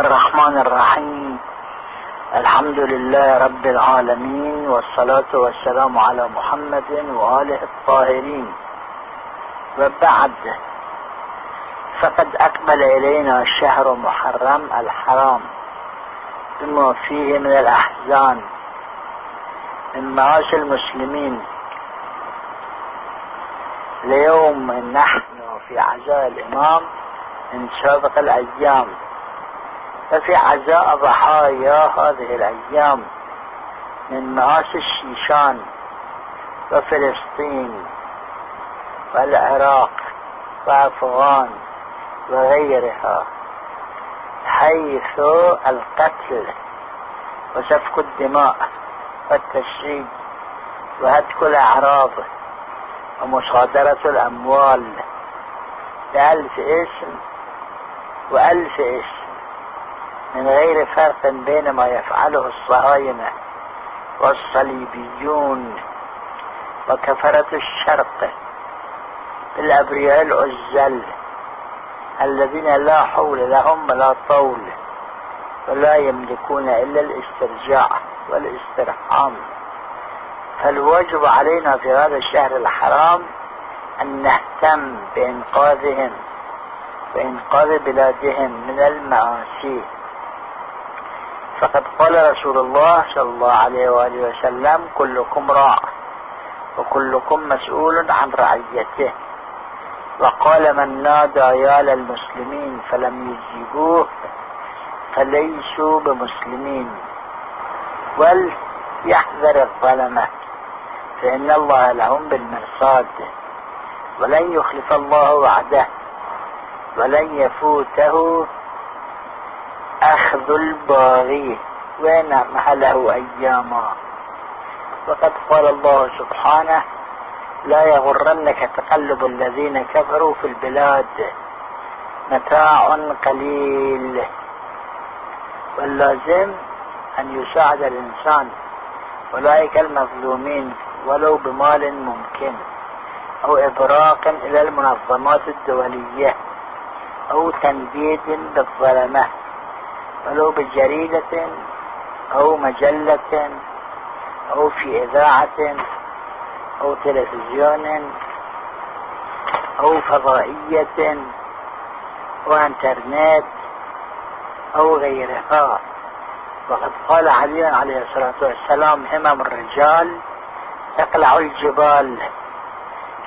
الله الرحمن الرحيم. الحمد لله رب العالمين والصلاة والسلام على محمد وآله الطاهرين. وبعد فقد أقبل إلينا الشهر محرم الحرام بما فيه من الأحزان من معاش المسلمين. اليوم نحن في عزاء الإمام من سابق الأيام. ففي عزاء ضحايا هذه الأيام من مآسي الشيشان وفلسطين والعراق وأفغان وغيرها حيث القتل وسفك الدماء والتشريد وهتك الأعراض ومصادرة الأموال بألف اسم وألف اسم. من غير فرق بين ما يفعله الصهاينة والصليبيون وكفرة الشرق بالأبرياء العزل الذين لا حول لهم ولا طول ولا يملكون إلا الاسترجاع والاسترحام. فالواجب علينا في هذا الشهر الحرام أن نهتم بإنقاذهم وإنقاذ بلادهم من المعاصي. فقد قال رسول الله صلى الله عليه وآله وسلم كلكم راع وكلكم مسؤول عن رعيته. وقال من نادى يا للمسلمين فلم يجيبوه فليسوا بمسلمين. وليحذر الظلمة فإن الله لهم بالمرصاد ولن يخلف الله وعده ولن يفوته أخذ الباغي وين محله أياما؟ وقد قال الله سبحانه لا يغرنك تقلب الذين كفروا في البلاد. متاع قليل. واللازم أن يساعد الإنسان. أولئك المظلومين ولو بمال ممكن أو إبراق إلى المنظمات الدولية أو تنديد بالظلمة. ولو بجريدة أو مجلة أو في إذاعة أو تلفزيون أو فضائية أو انترنت أو غيرها. وقد قال علي عليه الصلاة والسلام همم الرجال تقلع الجبال.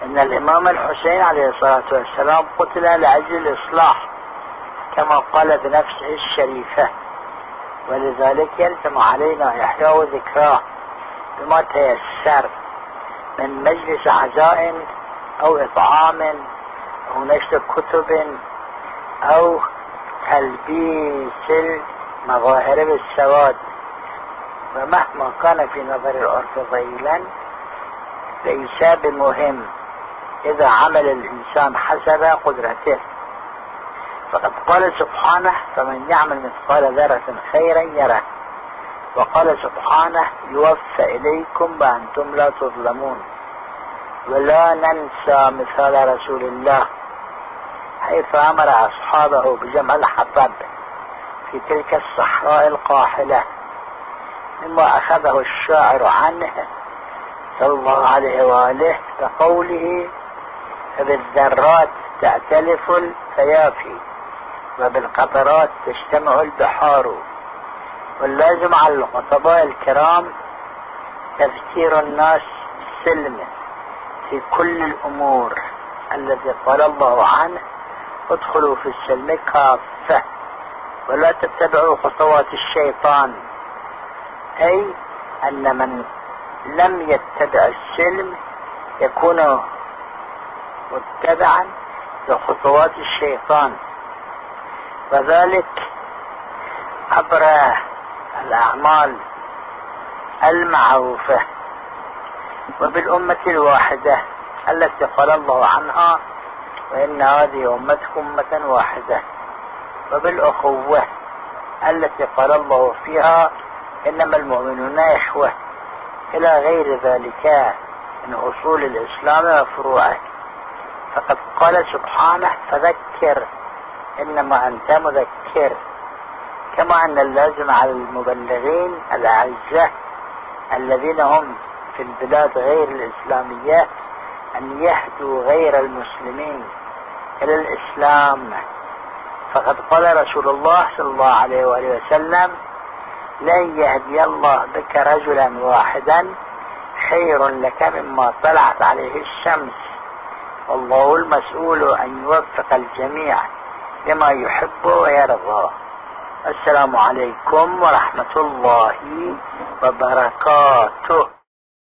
إن الإمام الحسين عليه الصلاة والسلام قتل لأجل الاصلاح كما قال بنفسه الشريفة. ولذلك يلزم علينا احياء ذكراه بما تيسر من مجلس عزاء أو إطعام أو نشر كتب أو تلبيس المظاهر بالسواد. ومهما كان في نظر العرف ضيلا ليس بمهم. إذا عمل الإنسان حسب قدرته. فقد قال سبحانه فمن يعمل مثقال ذرة خيرا يره. وقال سبحانه يوفى إليكم وأنتم لا تظلمون. ولا ننسى مثال رسول الله حيث أمر أصحابه بجمع الحطب في تلك الصحراء القاحلة مما أخذه الشاعر عنه صلى الله عليه وآله كقوله فبالذرات تأتلف الفيافي. وبالقطرات تجتمع البحار. واللازم على الخطباء الكرام تذكير الناس بالسلم في كل الأمور التي قال الله عنه ادخلوا في السلم كافة ولا تتبعوا خطوات الشيطان. أي أن من لم يتبع السلم يكون متبعا لخطوات الشيطان. وذلك عبر الأعمال المعروفة وبالأمة الواحدة التي قال الله عنها وإن هذه أمتكم أمة واحدة وبالأخوة التي قال الله فيها إنما المؤمنون إخوة إلى غير ذلك من أصول الإسلام وفروعه. فقد قال سبحانه فذكر إنما أنت مذكر كما أن اللازم على المبلغين الأعزة الذين هم في البلاد غير الإسلامية أن يهدوا غير المسلمين إلى الإسلام. فقد قال رسول الله صلى الله عليه وآله وسلم لن يهدي الله بك رجلا واحدا خير لك مما طلعت عليه الشمس. والله المسؤول أن يوفق الجميع. لما يحب ويرضى. السلام عليكم ورحمة الله وبركاته.